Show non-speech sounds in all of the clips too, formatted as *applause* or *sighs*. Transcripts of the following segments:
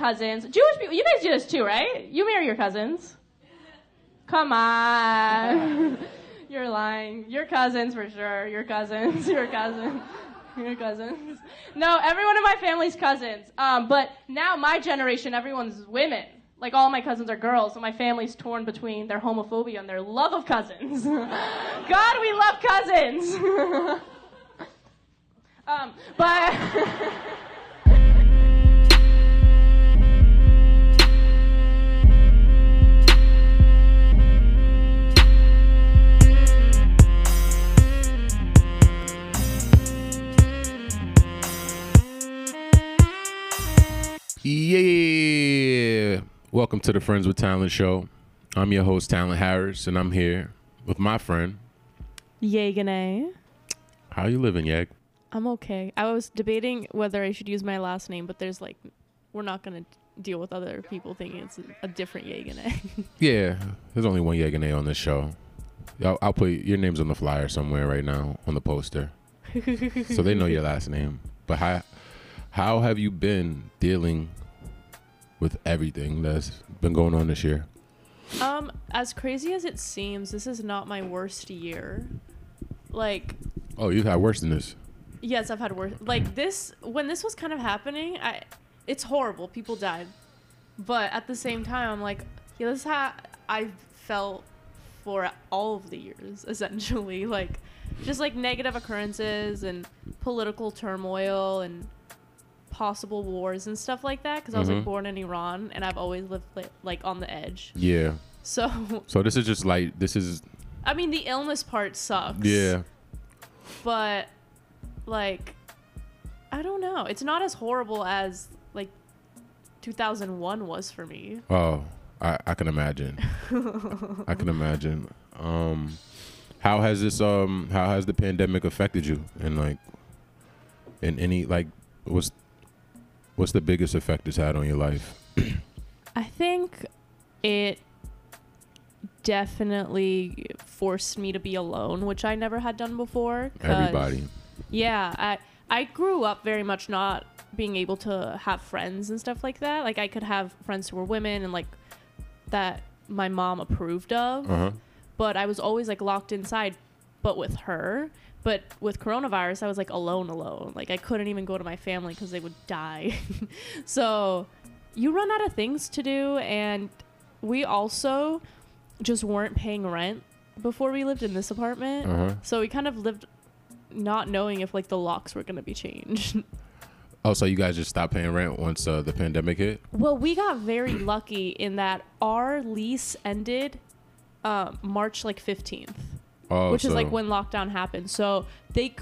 cousins. Jewish people, you guys do this too, right? You marry your cousins. Come on. *laughs* You're lying. Your cousins for sure. Your cousins. Your cousins. Your cousins. No, everyone in my family's cousins. Um, but now my generation, everyone's women. Like all my cousins are girls, so my family's torn between their homophobia and their love of cousins. *laughs* God, we love cousins. *laughs* um, but. Yeah. Welcome to the Friends with Talent show. I'm your host, Talent Harris, and I'm here with my friend. Yeganeh. How are you living, Yeg? I'm okay. I was debating whether I should use my last name, but there's like, we're not gonna deal with other people thinking it's a different Yeganeh. *laughs* Yeah, there's only one Yeganeh on this show. I'll, I'll put your name's on the flyer somewhere right now on the poster, *laughs* so they know your last name. But how how have you been dealing with everything that's been going on this year? um, as crazy as it seems, this is not my worst year. Like, Oh, you've had worse than this. yes, I've had worse. Like this, when this was kind of happening, I, it's horrible. People died, but at the same time, I'm like, yeah, this is how I felt for all of the years, *laughs* essentially. Like, just like negative occurrences and political turmoil and possible wars and stuff like that. Because I was like Mhm. born in Iran and I've always lived like, like on the edge. Yeah. So, So this is just like this is I mean, the illness part sucks. yeah. but like i don't know it's not as horrible as like 2001 was for me Oh, I, I can imagine. I can imagine. Um, how has this um how has the pandemic affected you? And like, in any like, what's what's the biggest effect it's had on your life? i think it definitely forced me to be alone which i never had done before. Everybody. yeah i i grew up very much not being able to have friends and stuff like that like i could have friends who were women and like that my mom approved of Uh huh. but I was always like locked inside, but with her. But with coronavirus, I was like alone, alone. Like I couldn't even go to my family because they would die. *laughs* so you run out of things to do, and we also just weren't paying rent before we lived in this apartment. Uh huh. So we kind of lived not knowing if like the locks were gonna be changed. *laughs* Oh, so you guys just stopped paying rent once uh, the pandemic hit? well, we got very lucky in that our lease ended uh, March like fifteenth. Oh, which is like when lockdown happened. So they c-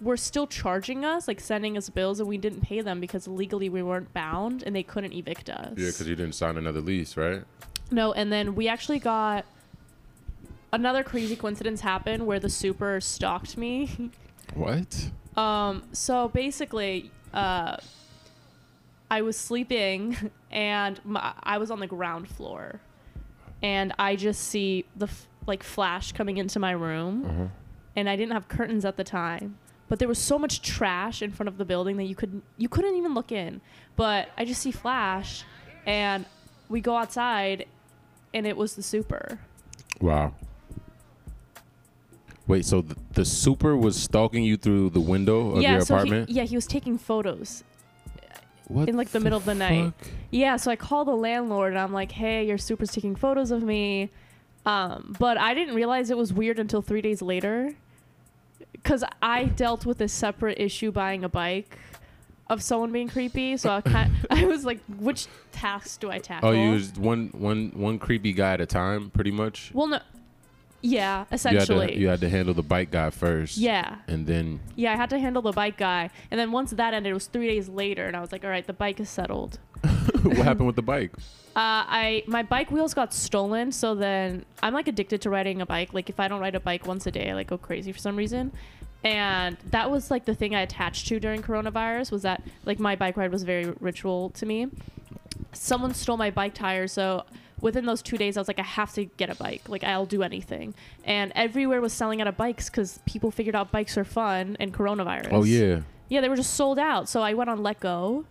were still charging us, like sending us bills, and we didn't pay them because legally we weren't bound and they couldn't evict us. Yeah, because you didn't sign another lease, right? no, and then we actually got another crazy coincidence happened where the super stalked me. *laughs* What? um, so basically, uh, I was sleeping *laughs* and my, I was on the ground floor, and I just see the f- like flash coming into my room Uh huh. and I didn't have curtains at the time. But there was so much trash in front of the building that you could you couldn't even look in. But I just see flash, and we go outside, and it was the super. Wow. Wait, so the, the super was stalking you through the window of yeah, your so apartment? he, yeah, he was taking photos. what in, like, the middle of the night. Yeah, so I call the landlord and I'm like, "Hey, your super's taking photos of me." Um, but I didn't realize it was weird until three days later, because I dealt with a separate issue buying a bike of someone being creepy. So I kind *laughs* I was like, which tasks do I tackle? Oh, you used one one one creepy guy at a time, pretty much. well, no, yeah, You had, essentially, to, you had to handle the bike guy first. yeah, And then yeah. I had to handle the bike guy, and then once that ended, it was three days later, and I was like, all right, the bike is settled. *laughs* what happened with the bike? Uh, I my bike wheels got stolen, so then I'm like addicted to riding a bike. Like if I don't ride a bike once a day, I like go crazy for some reason. And that was like the thing I attached to during coronavirus was that like my bike ride was very ritual to me. Someone stole my bike tire, so within those two days, I was like, I have to get a bike. Like I'll do anything. And everywhere was selling out of bikes because people figured out bikes are fun and coronavirus. Oh yeah. Yeah, they were just sold out. So I went on Letgo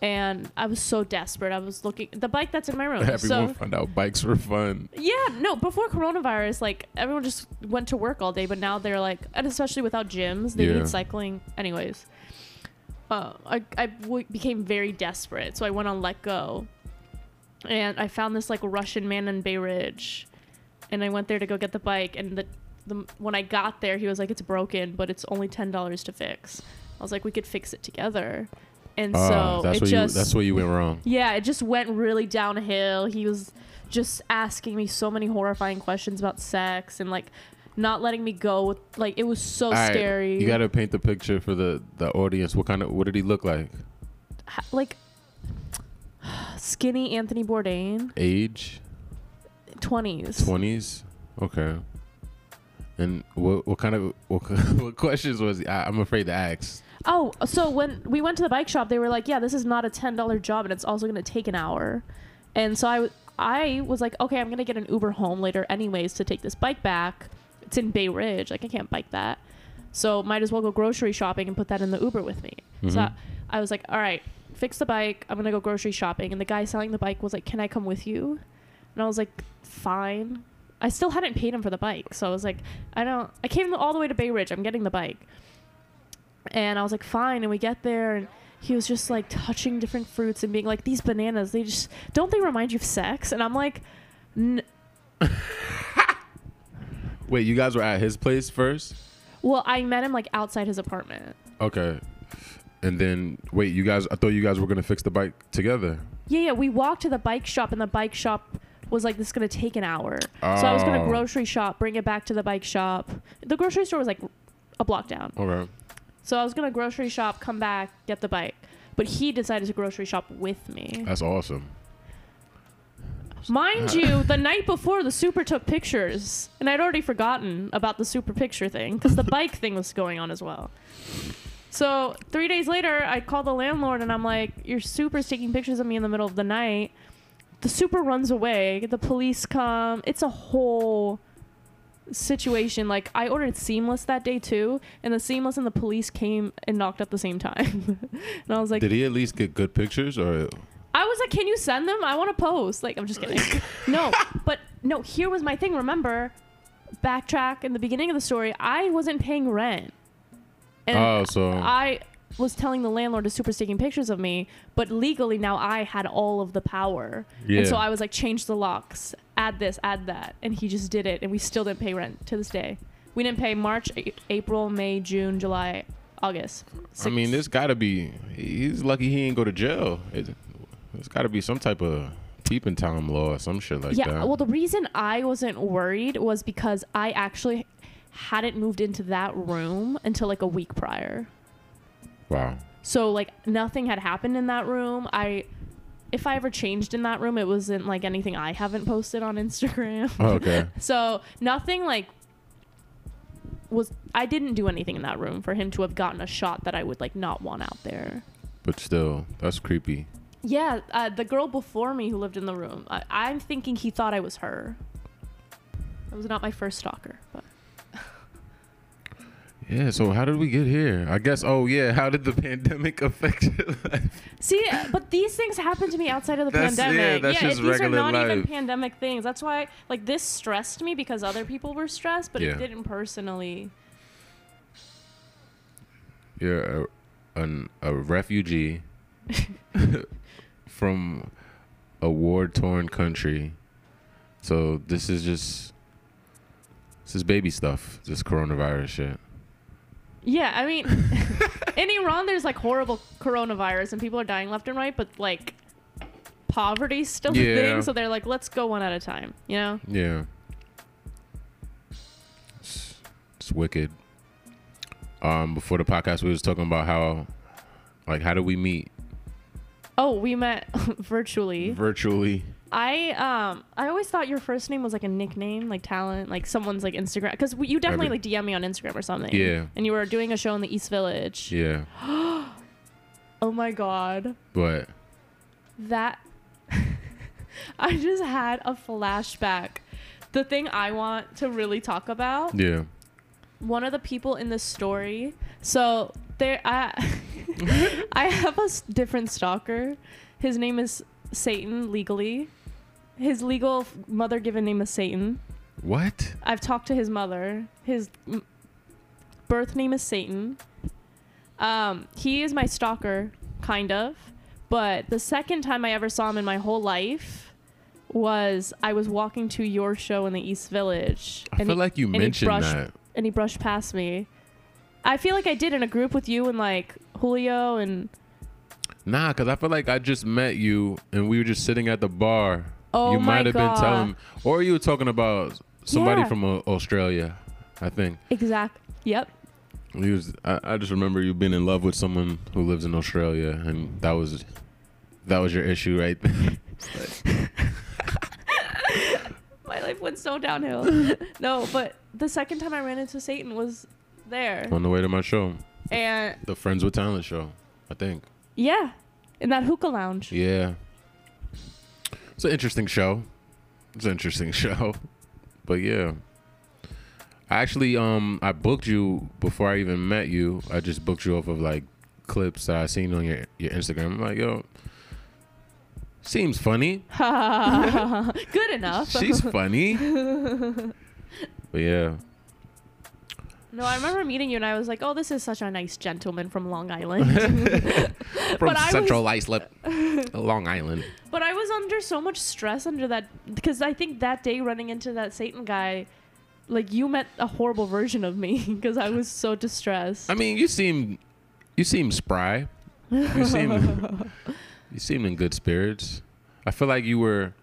and I was so desperate. I was looking the bike that's in my room. *laughs* Everyone so found out bikes were fun. yeah, no, before coronavirus, like everyone just went to work all day, but now they're like, and especially without gyms, they Yeah. need cycling. Anyways, uh, I I w- became very desperate, so I went on Letgo, and I found this like Russian man in Bay Ridge, and I went there to go get the bike, and the the when I got there, he was like, it's broken, but it's only ten dollars to fix. I was like, we could fix it together, and Oh, so that's it where just you that's where you went wrong. yeah, it just went really downhill. He was just asking me so many horrifying questions about sex and like not letting me go with like it was so right, scary. You got to paint the picture for the the audience. What kind of what did he look like? Like *sighs* skinny Anthony Bourdain, Age, 20s. twenties. Okay. And what what kind of what, *laughs* what questions was he? I, I'm afraid to ask. Oh, so when we went to the bike shop, they were like, "Yeah, this is not a ten dollar job, and it's also going to take an hour." And so I, w- I was like, "Okay, I'm going to get an Uber home later, anyways, to take this bike back. It's in Bay Ridge, like I can't bike that, so might as well go grocery shopping and put that in the Uber with me." So mm-hmm. I. I was like, "All right, fix the bike. I'm going to go grocery shopping." And the guy selling the bike was like, "Can I come with you?" And I was like, "Fine." I still hadn't paid him for the bike, so I was like, "I don't." I came all the way to Bay Ridge. I'm getting the bike. And I was like, fine. And we get there, and he was just like touching different fruits and being like, these bananas, they just don't they remind you of sex? And I'm like, N- *laughs* Wait, you guys were at his place first? well, I met him like outside his apartment. Okay. And then wait, you guys I thought you guys were gonna fix the bike together. Yeah, yeah. We walked to the bike shop, and the bike shop was like, this is gonna take an hour. So I was gonna Oh. grocery shop, bring it back to the bike shop. The grocery store was like a block down. Okay. So I was gonna grocery shop, come back, get the bike. But he decided to grocery shop with me. That's awesome. Mind *laughs* you, the night before the super took pictures, and I'd already forgotten about the super picture thing because the *laughs* bike thing was going on as well. So three days later, I call the landlord and I'm like, "Your super's taking pictures of me in the middle of the night." The super runs away. The police come. It's a whole situation. Like I ordered seamless that day too, and the seamless and the police came and knocked at the same time. *laughs* and I was like, Did he at least get good pictures or I was like, "Can you send them? I want to post." Like, I'm just kidding. *laughs* no, but no. Here was my thing. Remember, backtrack in the beginning of the story. I wasn't paying rent, and Oh, so I was telling the landlord to super taking pictures of me, but legally now I had all of the power. Yeah. And so I was like, change the locks, add this, add that, and he just did it, and we still didn't pay rent to this day. We didn't pay March, A- April, May, June, July, August. I mean, Six- this got to be. He's lucky he ain't go to jail. It, there's got to be some type of peeping tom law or some shit like yeah, that. well, the reason I wasn't worried was because I actually hadn't moved into that room until like a week prior. wow. So like nothing had happened in that room. I if I ever changed in that room, it wasn't like anything I haven't posted on Instagram. *laughs* Oh, okay. *laughs* so nothing like was I didn't do anything in that room for him to have gotten a shot that I would like not want out there. But still, that's creepy. Yeah, uh, the girl before me who lived in the room, I, I'm thinking he thought I was her. That was not my first stalker, but Yeah. So how did we get here? I guess. Oh yeah. *laughs* How did the pandemic *laughs* affect your life? see, uh, but these things happen to me outside of the That's- yeah, pandemic. that's just these are regular not even life. pandemic things. That's why, like, this stressed me because other people were stressed, but Yeah. it didn't personally. You're a, an, a refugee *laughs* from a war-torn country. So this is just this is baby stuff. This coronavirus shit. Yeah, I mean, *laughs* *laughs* in Iran, there's like horrible coronavirus and people are dying left and right, but like poverty's still a Yeah. thing. So they're like, let's go one at a time, you know? Yeah. It's, it's wicked. Um, before the podcast, we was talking about how, like, how do we meet Oh, we met *laughs* virtually. virtually? I um I always thought your first name was like a nickname, like talent, like someone's like Instagram, because you definitely like DM me on Instagram or something. Yeah. And you were doing a show in the East Village. Yeah, *gasps* Oh my god, but that *laughs* I just had a flashback. The thing I want to really talk about. yeah, One of the people in this story. So there, I *laughs* I have a different stalker. His name is Satan legally. His legal f- mother given name is Satan. What? I've talked to his mother. His m- birth name is Satan. Um, he is my stalker, kind of. But the second time I ever saw him in my whole life was I was walking to your show in the East Village. I feel he, like you and he mentioned brushed- that. and he brushed past me. I feel like I did in a group with you and like Julio and Nah, because I feel like I just met you and we were just sitting at the bar. Oh you might have been telling, or you were talking about somebody Yeah. from uh, Australia, I think. exact. Yep. Was. I, I just remember you being in love with someone who lives in Australia, and that was that was your issue, right? there. *laughs* *laughs* My life went so downhill. *laughs* no, but the second time I ran into Satan was there, On the way to my show, and the Friends with Talent show, I think. yeah, in that hookah lounge. Yeah, it's an interesting show. It's an interesting *laughs* show, but yeah. I actually um I booked you before I even met you. I just booked you off of like clips that I seen on your your Instagram. I'm like, yo, seems funny. *laughs* *laughs* Good enough. She's funny. but yeah, no, I remember meeting you, and I was like, "Oh, this is such a nice gentleman from Long Island." from But was- Central Islip, Long Island. But I under so much stress under that because I think that day running into that Satan guy, like you met a horrible version of me *laughs* because I was so distressed. I mean, you seem you seem spry. You seem *laughs* you seemed in good spirits. I feel like you were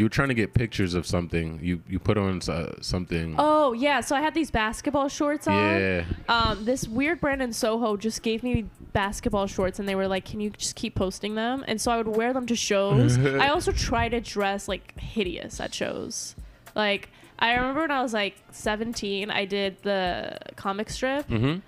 you were trying to get pictures of something. You you put on uh, something. oh yeah, so I had these basketball shorts on. yeah. Um, this weird brand in Soho just gave me basketball shorts, and they were like, "Can you just keep posting them?" And so I would wear them to shows. *laughs* I also try to dress like hideous at shows. Like I remember when I was like 17, I did the comic strip. Mhm.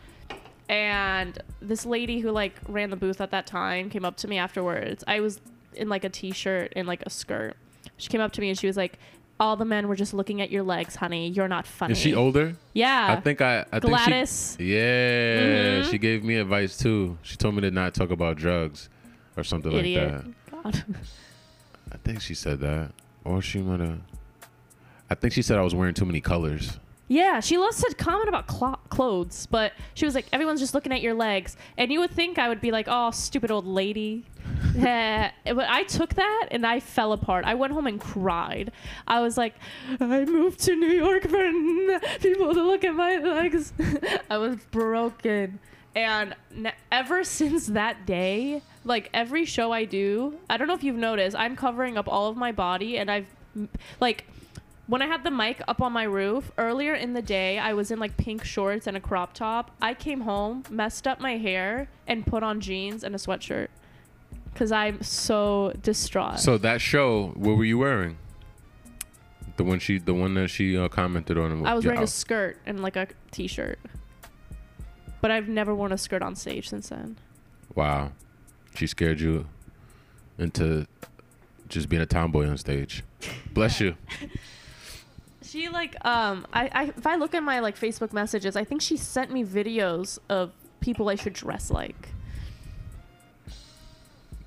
and this lady who like ran the booth at that time came up to me afterwards. I was in like a t-shirt and like a skirt. She came up to me and she was like, "All the men were just looking at your legs, honey. You're not funny." Is she older? Yeah. I think I I Gladys. think she Yeah, Mhm. she gave me advice too. She told me to not talk about drugs or something Idiot. like that. God. I think she said that. Or she might have I think she said I was wearing too many colors. Yeah, she loves to comment about clo- clothes, but she was like, everyone's just looking at your legs. And you would think I would be like, oh, stupid old lady. *laughs* Eh, but I took that and I fell apart. I went home and cried. I was like, I moved to New York for n- people to look at my legs. *laughs* I was broken. And ne- ever since that day, like every show I do, I don't know if you've noticed, I'm covering up all of my body and I've, like, when I had the mic up on my roof earlier in the day, I was in like pink shorts and a crop top. I came home, messed up my hair, and put on jeans and a sweatshirt because I'm so distraught. So that show, what were you wearing? The one she, the one that she uh, commented on. I was wearing a skirt and like a t-shirt, but I've never worn a skirt on stage since then. Wow, she scared you into just being a tomboy on stage. Bless you. *laughs* She like um I, I if I look at my like Facebook messages, I think she sent me videos of people I should dress like,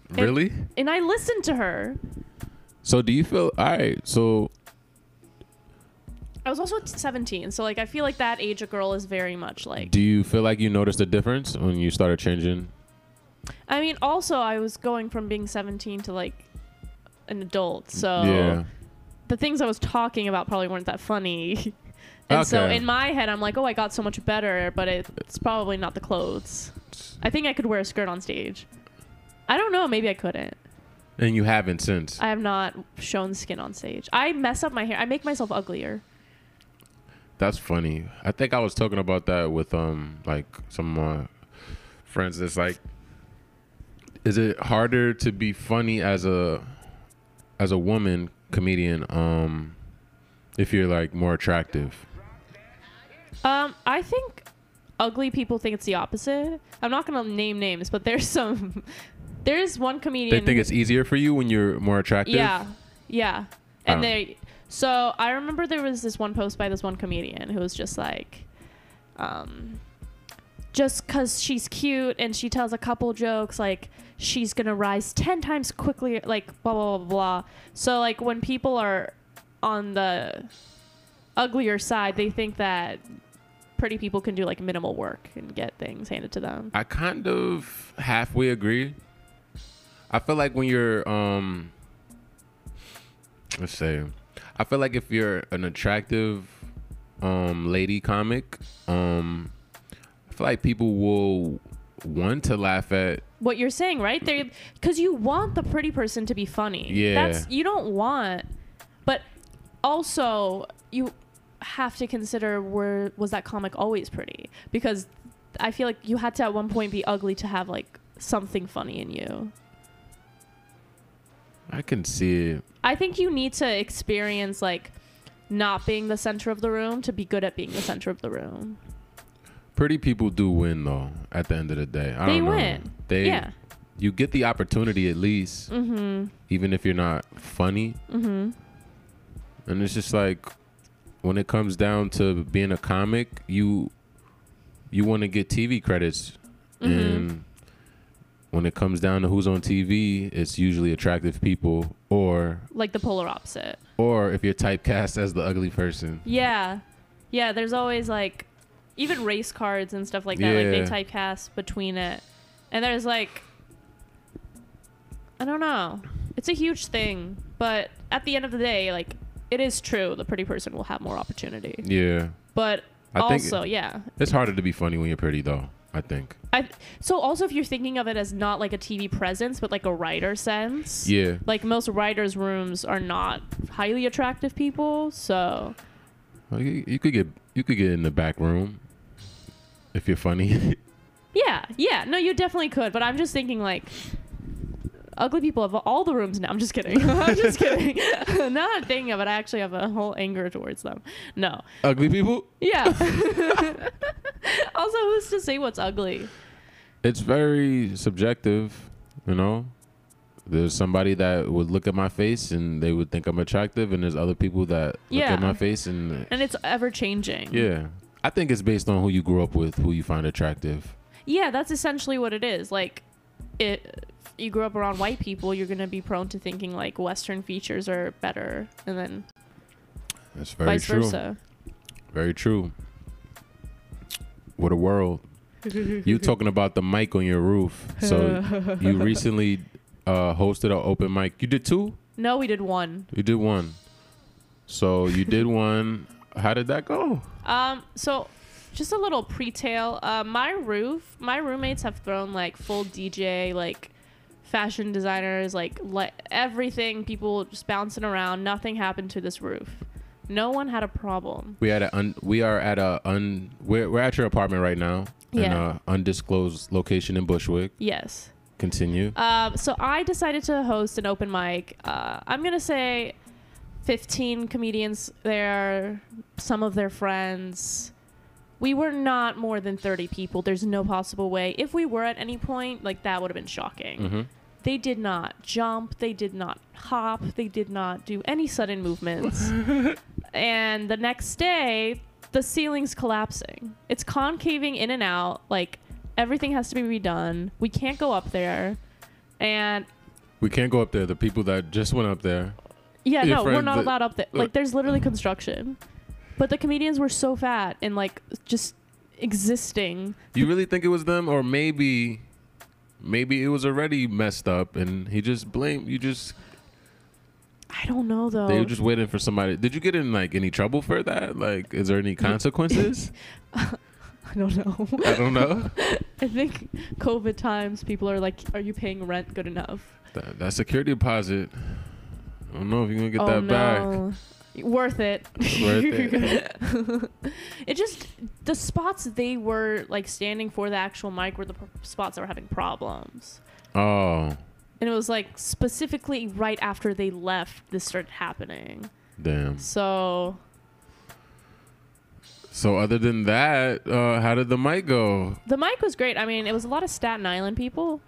Really? and I listened to her. So do you feel all right? So I was also 17, so like I feel like that age a girl is very much like. do you feel like you noticed a difference when you started changing? I mean, also I was going from being 17 to like an adult, so yeah. The things I was talking about probably weren't that funny. *laughs* and so in my head, I'm like, oh, I got so much better, but it's probably not the clothes. I think I could wear a skirt on stage. I don't know. Maybe I couldn't. And you haven't since. I have not shown skin on stage. I mess up my hair. I make myself uglier. That's funny. I think I was talking about that with um like some of my friends. It's like, is it harder to be funny as a as a woman comedian um if you're like more attractive? Um, I think ugly people think it's the opposite. I'm not gonna name names, but there's some. *laughs* There's one comedian. They think it's easier for you when you're more attractive. Yeah, yeah. And Oh. they. So I remember there was this one post by this one comedian who was just like, um, just because she's cute and she tells a couple jokes, like she's gonna rise ten times quickly, like blah blah blah blah. So like when people are on the uglier side, they think that pretty people can do like minimal work and get things handed to them. I kind of halfway agree. I feel like when you're um let's say I feel like if you're an attractive um lady comic, um feel like people will want to laugh at What you're saying, right? They because you want the pretty person to be funny. Yeah. That's you don't want, but also you have to consider where was that comic always pretty because I feel like you had to at one point be ugly to have like something funny in you. I can see it. I think you need to experience like not being the center of the room to be good at being the center of the room. Pretty people do win though at the end of the day. I They don't know. win. They yeah. you get the opportunity at least, Mhm. even if you're not funny. Mhm. And it's just like when it comes down to being a comic, you you want to get TV credits, Mhm. and when it comes down to who's on TV, it's usually attractive people, or Like the polar opposite. or if you're typecast as the ugly person. Yeah. Yeah, there's always like even race cards and stuff like that. Like they typecast between it. And there's like I don't know. It's a huge thing, but at the end of the day, like it is true the pretty person will have more opportunity. Yeah, But I think also, yeah. it's harder to be funny when you're pretty, though. I think. I so also if you're thinking of it as not like a TV presence, but like a writer sense. Yeah, Like most writers' rooms are not highly attractive people, so you, you could get you could get in the back room if you're funny. Yeah, yeah. No, you definitely could. But I'm just thinking like ugly people have all the rooms now. I'm just kidding. *laughs* I'm just kidding. *laughs* now I'm thinking of it, I actually have a whole anger towards them. No. ugly people. Yeah. *laughs* also, who's to say what's ugly? It's very subjective, you know. There's somebody that would look at my face and they would think I'm attractive, and there's other people that look at my face and And it's ever changing. yeah. I think it's based on who you grew up with, who you find attractive. Yeah, that's essentially what it is. Like, it. You grew up around white people, you're gonna be prone to thinking like Western features are better, and then That's very vice true. versa. Very true. What a world. *laughs* You talking about the mic on your roof. So you *laughs* recently uh, hosted an open mic. You did two? No, we did one. You did one. So you did one. How did that go? Um, so just a little pre-tail. Uh, my roof, my roommates have thrown like full DJ, like fashion designers, like le- everything. People just bouncing around. Nothing happened to this roof. No one had a problem. We at a un, we are at a un we're, we're at your apartment right now in Yeah. a undisclosed location in Bushwick. Yes. Continue. Um, so I decided to host an open mic. Uh, I'm gonna say 15 comedians there, some of their friends. We were not more than 30 people. There's no possible way. If we were at any point, like that would have been shocking. hmm They did not jump. They did not hop. They did not do any sudden movements. *laughs* and the next day, the ceiling's collapsing. It's concaving in and out. Like everything has to be redone. We can't go up there. And We can't go up there. The people that just went up there. Yeah, Your no, we're not that- allowed up there. Like there's literally construction. But the comedians were so fat and like just existing. You really think it was them, or maybe, maybe it was already messed up, and he just blamed you. Just I don't know though. they were just waiting for somebody. Did you get in like any trouble for that? Like, is there any consequences? *laughs* I don't know. I don't know. *laughs* I think COVID times people are like, are you paying rent good enough? That, that security deposit. I don't know if you're gonna get oh that back. no. Worth it. Worth *laughs* it just the spots they were like standing for the actual mic were the p- spots that were having problems. Oh, And it was like specifically right after they left this started happening. damn. So So other than that, uh, how did the mic go? the mic was great. I mean, it was a lot of Staten Island people.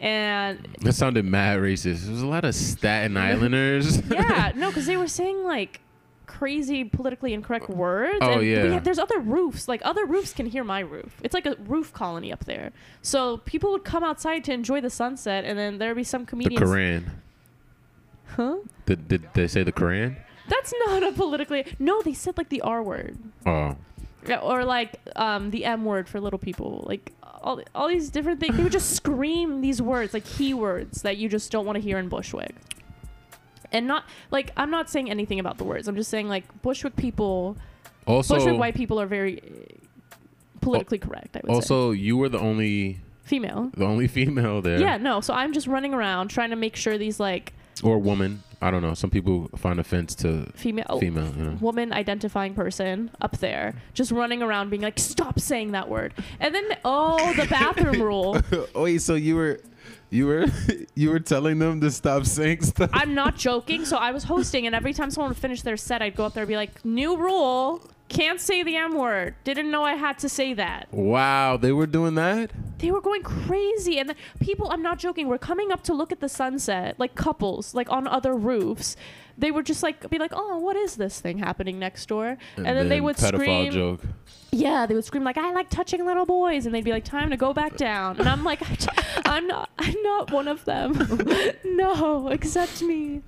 And That sounded mad racist. There was a lot of Staten *laughs* Islanders. yeah, *laughs* no, because they were saying like crazy politically incorrect words. Oh, and yeah. had- there's other roofs. Like other roofs can hear my roof. It's like a roof colony up there. So people would come outside to enjoy the sunset, and then there'd be some comedians. The. Quran. Huh? Did, did they say the Quran? That's *laughs* not a politically. No, they said like the R word. Oh, Yeah, or like um, the M word for little people. Like all, all these different things. They would just scream these words, like keywords that you just don't want to hear in Bushwick. And not like I'm not saying anything about the words. I'm just saying like Bushwick people, also, Bushwick white people are very uh, politically correct. I would say also, you were the only female. the only *laughs* female there. Yeah, no. So I'm just running around trying to make sure these like Or woman. I don't know. Some people find offense to female oh, female. You know. woman identifying person up there just running around being like stop saying that word and then oh the bathroom *laughs* rule *laughs* Wait, so you were, you were, *laughs* you were telling them to stop saying stuff? i'm not joking so i was hosting and every time someone would finish their set i'd go up there and be like new rule can't say the m word didn't know i had to say that Wow, they were doing that. they were going crazy and people i'm not joking were coming up to look at the sunset like couples like on other roofs they would just like be like oh what is this thing happening next door and, then, they would pedophile scream joke. Yeah, they would scream like, "I like touching little boys," and they'd be like, "Time to go back down." And I'm like, *laughs* "I'm not, I'm not one of them. *laughs* no, accept me."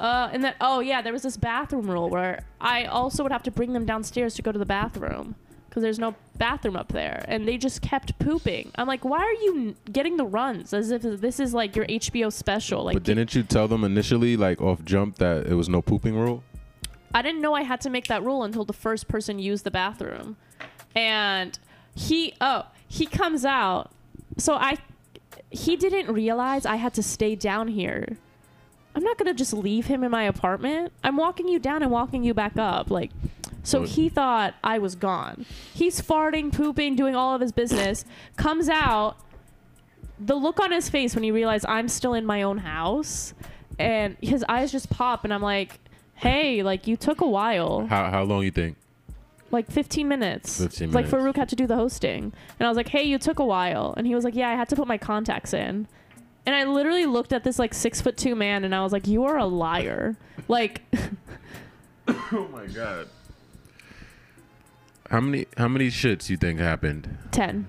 Uh, and then, oh yeah, there was this bathroom rule where I also would have to bring them downstairs to go to the bathroom because there's no bathroom up there, and they just kept pooping. I'm like, "Why are you getting the runs as if this is like your HBO special?" Like, But didn't you tell them initially, like off jump, that it was no pooping rule? I didn't know I had to make that rule until the first person used the bathroom. And he oh, he comes out. So I he didn't realize I had to stay down here. I'm not going to just leave him in my apartment. I'm walking you down and walking you back up like so he thought I was gone. He's farting, pooping, doing all of his business. *coughs* Comes out the look on his face when he realized I'm still in my own house and his eyes just pop and I'm like, "Hey, like you took a while." How how long you think? like 15 minutes. 15 Like. Farouk had to do the hosting. And I was like, hey, you took a while. And he was like, yeah, I had to put my contacts in. And I literally looked at this like six foot two man and I was like, you are a liar. Like, *laughs* Oh my god. How many how many shits you think happened? 10.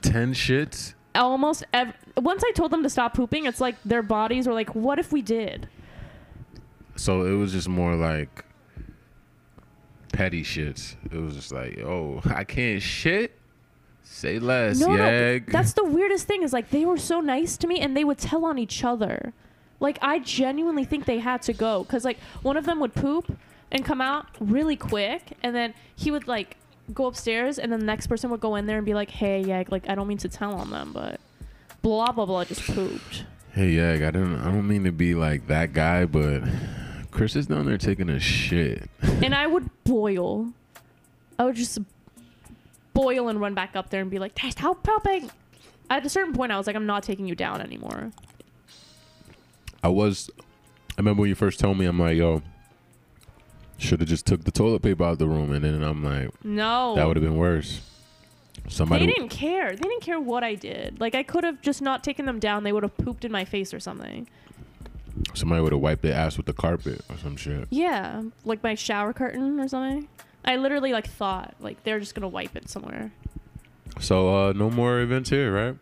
Ten shits? Almost ev- once I told them to stop pooping, it's like their bodies were like, what if we did? So it was just more like petty shits. It was just like, oh, I can't shit. Say less, no, yeah. no. That's the weirdest thing is like they were so nice to me and they would tell on each other. Like I genuinely think they had to go because like one of them would poop and come out really quick, and then he would like go upstairs, and then the next person would go in there and be like, "Hey, yeah, like I don't mean to tell on them, but blah blah blah just pooped." Hey, yeah, I don't I don't mean to be like that guy, but Chris is down there taking a shit. and I would boil. I would just boil and run back up there and be like, "Hey, stop pooping." At a certain point, I was like, "I'm not taking you down anymore." I was I remember when you first told me, I'm like, yo, should have just took the toilet paper out of the room and then I'm like, No, that would have been worse. Somebody They didn't care. They didn't care what I did. Like I could have just not taken them down. They would have pooped in my face or something. somebody would have wiped their ass with the carpet or some shit. Yeah, like my shower curtain or something. I literally like thought like they're just gonna wipe it somewhere. So uh no more events here, right?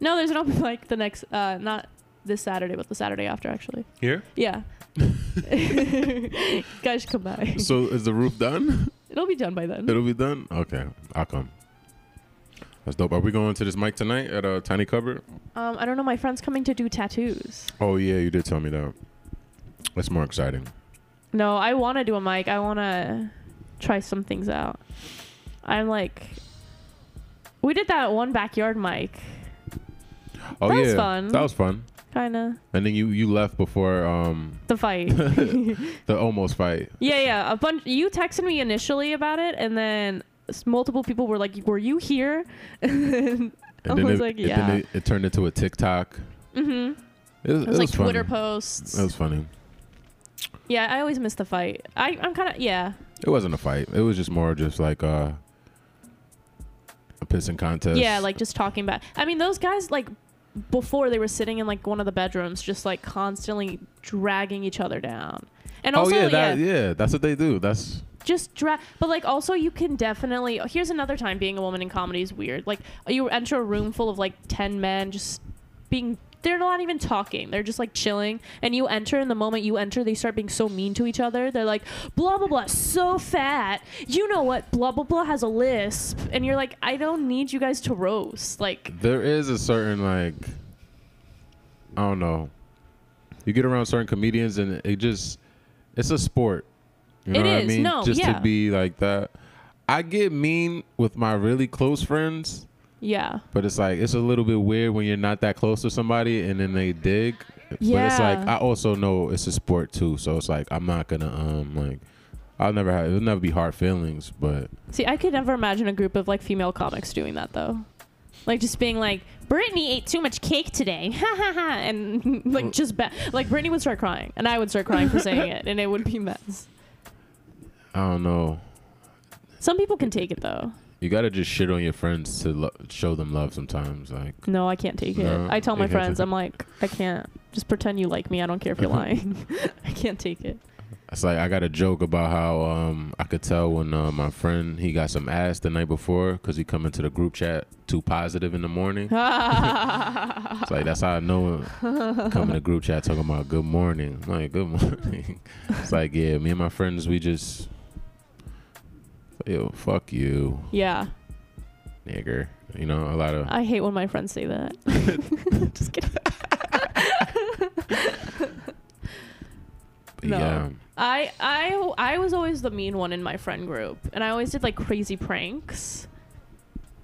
No, there's no like *laughs* the next uh not this Saturday, but the Saturday after actually. Here? Yeah. *laughs* *laughs* Guys should come by. So is the roof done? It'll be done by then. It'll be done? Okay. I'll come. That's dope. Are we going to this mic tonight at a tiny cupboard? Um, I don't know. My friend's coming to do tattoos. Oh yeah, you did tell me that. That's more exciting. No, I want to do a mic. I want to try some things out. I'm like, we did that one backyard mic, Oh That yeah. was fun. That was fun. kind of And then you you left before um the fight. *laughs* *laughs* the almost fight. yeah, yeah. A bunch. You texted me initially about it, and then s- multiple people were like, "Were you here?" *laughs* and then I And then, was it, like, and "Yeah." then it, it turned into a TikTok. mm-hmm. It was, It was like funny. Twitter posts. It was funny. yeah, I always miss the fight. I, I'm kind of yeah. It wasn't a fight. It was just more just like uh, a pissing contest. Yeah, like just talking about. I mean, those guys like before they were sitting in like one of the bedrooms, just like constantly dragging each other down. And oh also, yeah, yeah, that yeah, that's what they do. That's just drag. But like, also, you can definitely. Here's another time being a woman in comedy is weird. Like, you enter a room full of like ten men, just being. They're not even talking. They're just like chilling. And you enter, and the moment you enter, they start being so mean to each other. They're like, blah, blah, blah, so fat. You know what? Blah, blah, blah has a lisp. And you're like, I don't need you guys to roast. Like, there is a certain like I don't know. You get around certain comedians and it just it's a sport. You know It what I mean? No, just yeah. to be like that. I get mean with my really close friends, yeah. but it's like it's a little bit weird when you're not that close to somebody and then they dig. Yeah. But it's like I also know it's a sport too, so it's like I'm not gonna um like I'll never have it'll never be hard feelings, but See, I could never imagine a group of like female comics doing that though. Like just being like, Brittany ate too much cake today, ha ha ha, and *laughs* like just ba- like Brittany would start crying, and I would start crying for saying it, and it would be mess. I don't know. Some people can take it though. You gotta just shit on your friends to lo- show them love sometimes. Like No, I can't take No, it. I tell my friends, I'm like, I can't. Just pretend you like me. I don't care if you're *laughs* lying. *laughs* I can't take it. It's like I got a joke about how um, I could tell when uh, my friend he got some ass the night before because he come into the group chat too positive in the morning. *laughs* It's like that's how I know come in the group chat talking about good morning. I'm like good morning. it's like yeah, me and my friends we just yo fuck you yeah, nigger. You know a lot of I hate when my friends say that. *laughs* *laughs* just kidding. but no. yeah. I I I was always the mean one in my friend group, and I always did like crazy pranks,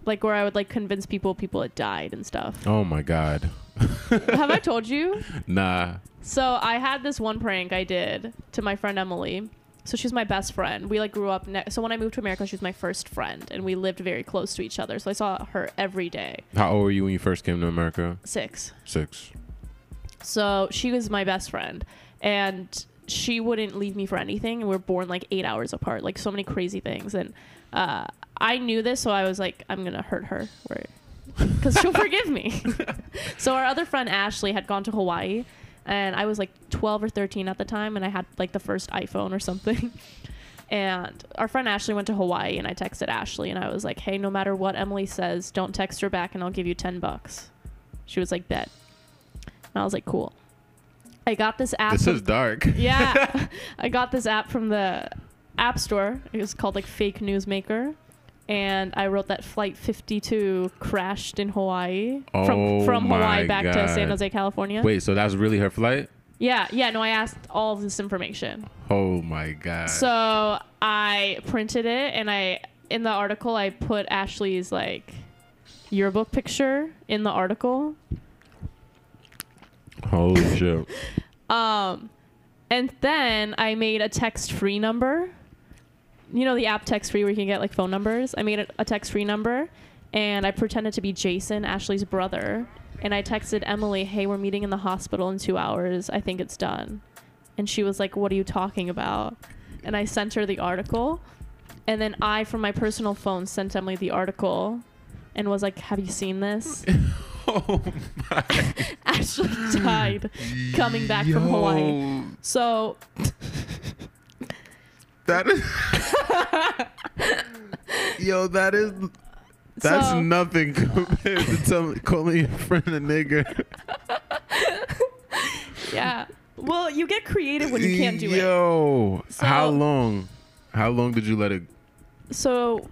like where I would like convince people people had died and stuff. Oh my god. *laughs* Have I told you? Nah. So I had this one prank I did to my friend Emily. So she's my best friend. We like grew up. Ne- so when I moved to America, she was my first friend, and we lived very close to each other. So I saw her every day. How old were you when you first came to America? Six. Six. So she was my best friend, and she wouldn't leave me for anything. And we are born like eight hours apart, like so many crazy things. And uh, I knew this, so I was like, I'm gonna hurt her, because she'll forgive me. *laughs* so our other friend Ashley had gone to Hawaii, and I was like 12 or 13 at the time, and I had like the first iPhone or something. *laughs* And our friend Ashley went to Hawaii, and I texted Ashley, and I was like, "Hey, no matter what Emily says, don't text her back, and I'll give you 10 bucks." She was like, "Bet." And I was like, "Cool." I got this app. This is dark. *laughs* yeah, *laughs* I got this app from the App Store. It was called like Fake Newsmaker, and I wrote that Flight 52 crashed in Hawaii Oh from from Hawaii back to San Jose, California. Wait, so that's really her flight? Yeah, yeah. No, I asked all of this information. Oh my god. So I printed it, and I in the article I put Ashley's like yearbook picture in the article. Holy shit. *laughs* Um, and then I made a text free number. You know the app text free where you can get like phone numbers. I made a, a text free number, and I pretended to be Jason, Ashley's brother. And I texted Emily, "Hey, we're meeting in the hospital in two hours. I think it's done." And she was like, "What are you talking about?" And I sent her the article, and then I, from my personal phone, sent Emily the article, and was like, "Have you seen this?" *laughs* oh my. *laughs* Ashley died coming back from Hawaii. So That is *laughs* Yo, that is that's So- nothing compared to tell, calling a friend a nigger. *laughs* Yeah. Well, you get creative when you can't do it. Yo, So- how long? How long did you let it? So,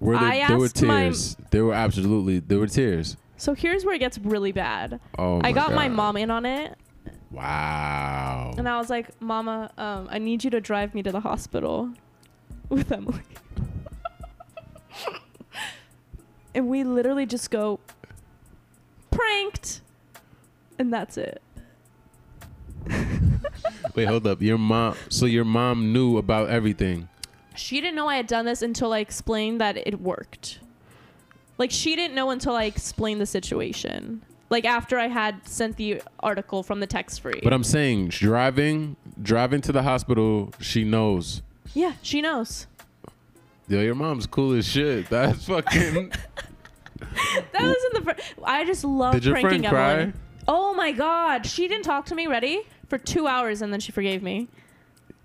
Were there, I there were asked my- tears. There were absolutely there were tears. so here's where it gets really bad. Oh, my I got my mom in on it, Wow. and I was like, "Mama, um, I need you to drive me to the hospital with Emily." *laughs* and we literally just go pranked, and that's it. *laughs* Wait, hold up. Your mom. So your mom knew about everything. She didn't know I had done this until I explained that it worked. Like she didn't know until I explained the situation. Like after I had sent the article from the text free. But I'm saying driving, driving to the hospital. She knows. yeah, she knows. Yo, your mom's cool as shit. *laughs* That's fucking. *laughs* That wasn't the first. I just love Did your pranking friend cry? Emily. Oh my god, she didn't talk to me. Ready for two hours, and then she forgave me.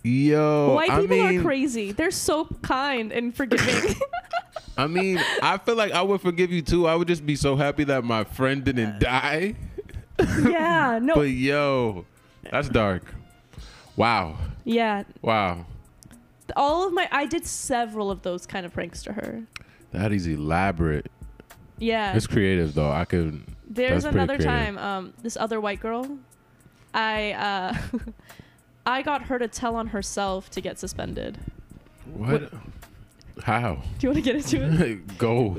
Yo, White I people mean, are crazy. They're so kind and forgiving. *laughs* I mean, I feel like I would forgive you too. I would just be so happy that my friend didn't die. yeah, *laughs* no. But yo, that's dark. Wow. yeah, Wow. all of my I did several of those kind of pranks to her. That is elaborate. Yeah. It's creative though. I could There's another time, um, this other white girl, I uh, *laughs* I got her to tell on herself to get suspended. what? How? Do you want to get into it? *laughs* Go.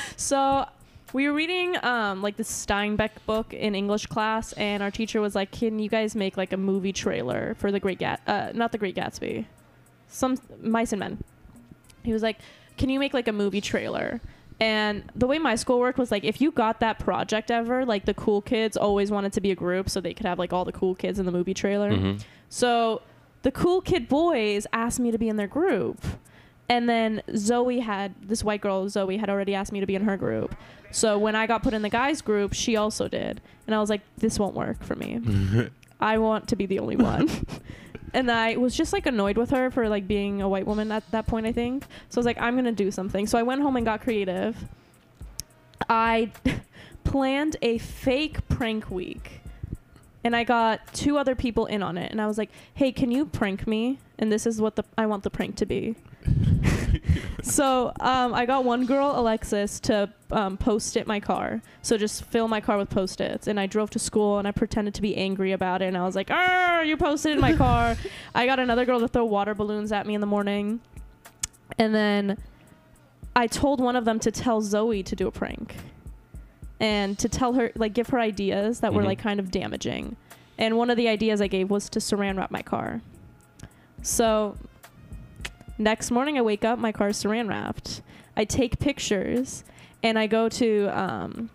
*laughs* so we were reading um, like the Steinbeck book in English class, and our teacher was like, "Can you guys make like a movie trailer for the Great Gat? Uh, not the Great Gatsby, some Mice and Men." He was like, "Can you make like a movie trailer?" And the way my school worked was like, if you got that project ever, like the cool kids always wanted to be a group, so they could have like all the cool kids in the movie trailer. Mhm. So the cool kid boys asked me to be in their group. And then Zoe had this white girl, Zoe had already asked me to be in her group. So when I got put in the guys group, she also did. And I was like, this won't work for me. *laughs* I want to be the only one. *laughs* and I was just like annoyed with her for like being a white woman at that point, I think. So I was like, I'm going to do something. So I went home and got creative. I *laughs* planned a fake prank week. And I got two other people in on it. And I was like, hey, can you prank me? And this is what the I want the prank to be. *laughs* so um, I got one girl, Alexis, to um, post it my car. So just fill my car with post its. And I drove to school and I pretended to be angry about it. And I was like, "Ah, you posted in my car." *laughs* I got another girl to throw water balloons at me in the morning. And then I told one of them to tell Zoe to do a prank and to tell her, like, give her ideas that were Mhm. like kind of damaging. And one of the ideas I gave was to saran wrap my car. So next morning I wake up, my car's saran wrapped. I take pictures and I go to um,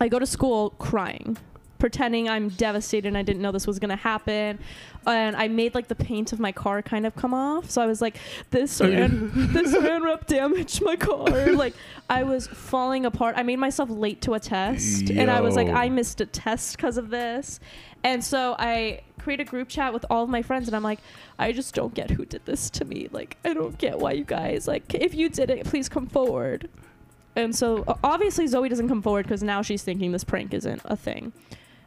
I go to school crying, pretending I'm devastated and I didn't know this was gonna happen. And I made like the paint of my car kind of come off. So I was like, this saran, *laughs* this saran wrap damaged my car. *laughs* Like I was falling apart. I made myself late to a test, and I was like, I missed a test because of this. And so I create a group chat with all of my friends, and I'm like, I just don't get who did this to me. Like, I don't get why you guys like. If you did it, please come forward. And so obviously Zoe doesn't come forward because now she's thinking this prank isn't a thing.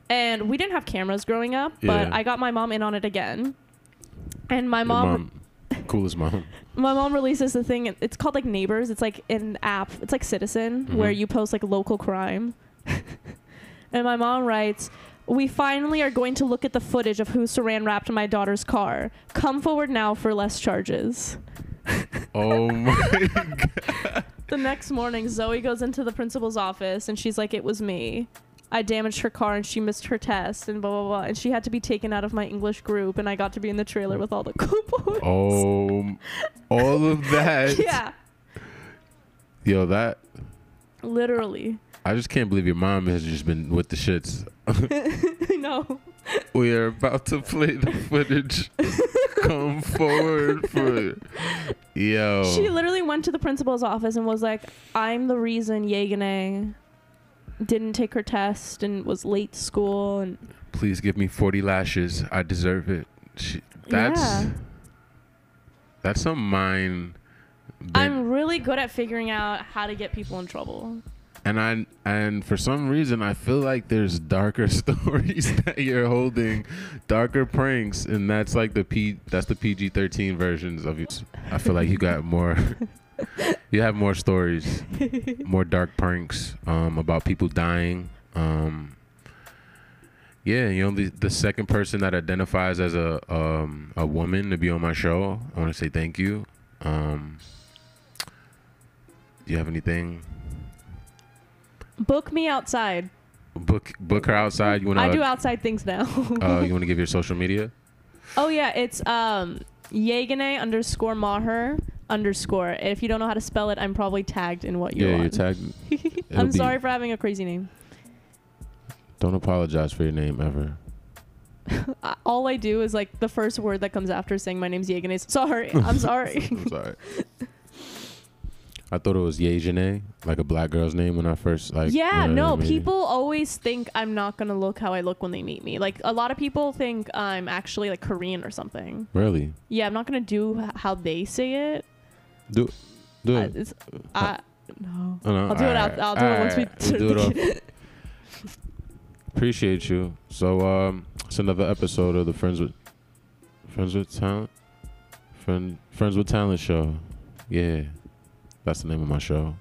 And we didn't have cameras growing up, but Yeah. I got my mom in on it again. And my Your mom, coolest mom. *laughs* my mom releases the thing. It's called like Neighbors. It's like an app. It's like Citizen where Mhm. you post like local crime. *laughs* and my mom writes, "We finally are going to look at the footage of who saran wrapped my daughter's car. Come forward now for less charges." *laughs* Oh my god. The next morning, Zoe goes into the principal's office and she's like, "It was me. I damaged her car and she missed her test and blah blah blah." And she had to be taken out of my English group, and I got to be in the trailer with all the cool boys. Oh, *laughs* all of that. yeah, Yo, that literally. I just can't believe your mom has just been with the shits. *laughs* Know. We are about to play the footage. Come forward for *laughs* yo. She literally went to the principal's office and was like, "I'm the reason Yeganeh didn't take her test and was late to school." And Please give me forty lashes. I deserve it. She, that's Yeah. that's some mind. bent- I'm really good at figuring out how to get people in trouble. and I and for some reason I feel like there's darker *laughs* stories that you're holding, darker pranks, and that's like the P that's the PG thirteen versions of it. I feel like you got more. *laughs* *laughs* you have more stories, more dark pranks um, about people dying. Um, yeah, you're only the second person that identifies as a um, a woman to be on my show. I want to say thank you. Um, do you have anything? Book me outside. Book book her outside. You want I do outside things now. *laughs* Uh, you want to give your social media? oh yeah, it's um Yeganeh underscore Maher underscore. If you don't know how to spell it, I'm probably tagged in what you're yeah, on. you're tagged. *laughs* I'm sorry for having a crazy name. Don't apologize for your name ever. *laughs* All I do is like the first word that comes after saying my name's Yeganeh. is, Sorry, I'm *laughs* sorry. I'm sorry. I thought it was Ye like a black girl's name when I first like. yeah, when I no, met you. people always think I'm not gonna look how I look when they meet me. Like a lot of people think I'm actually like Korean or something. Really? Yeah, I'm not gonna do how they say it. Do do it. it's, I, no. Oh, no, I'll do it. alright, I'll, I'll do it once we. alright, we'll do it *laughs* off. Appreciate you. So um, it's another episode of the Friends with Friends with Talent, Friend Friends with Talent show. Yeah, that's the name of my show.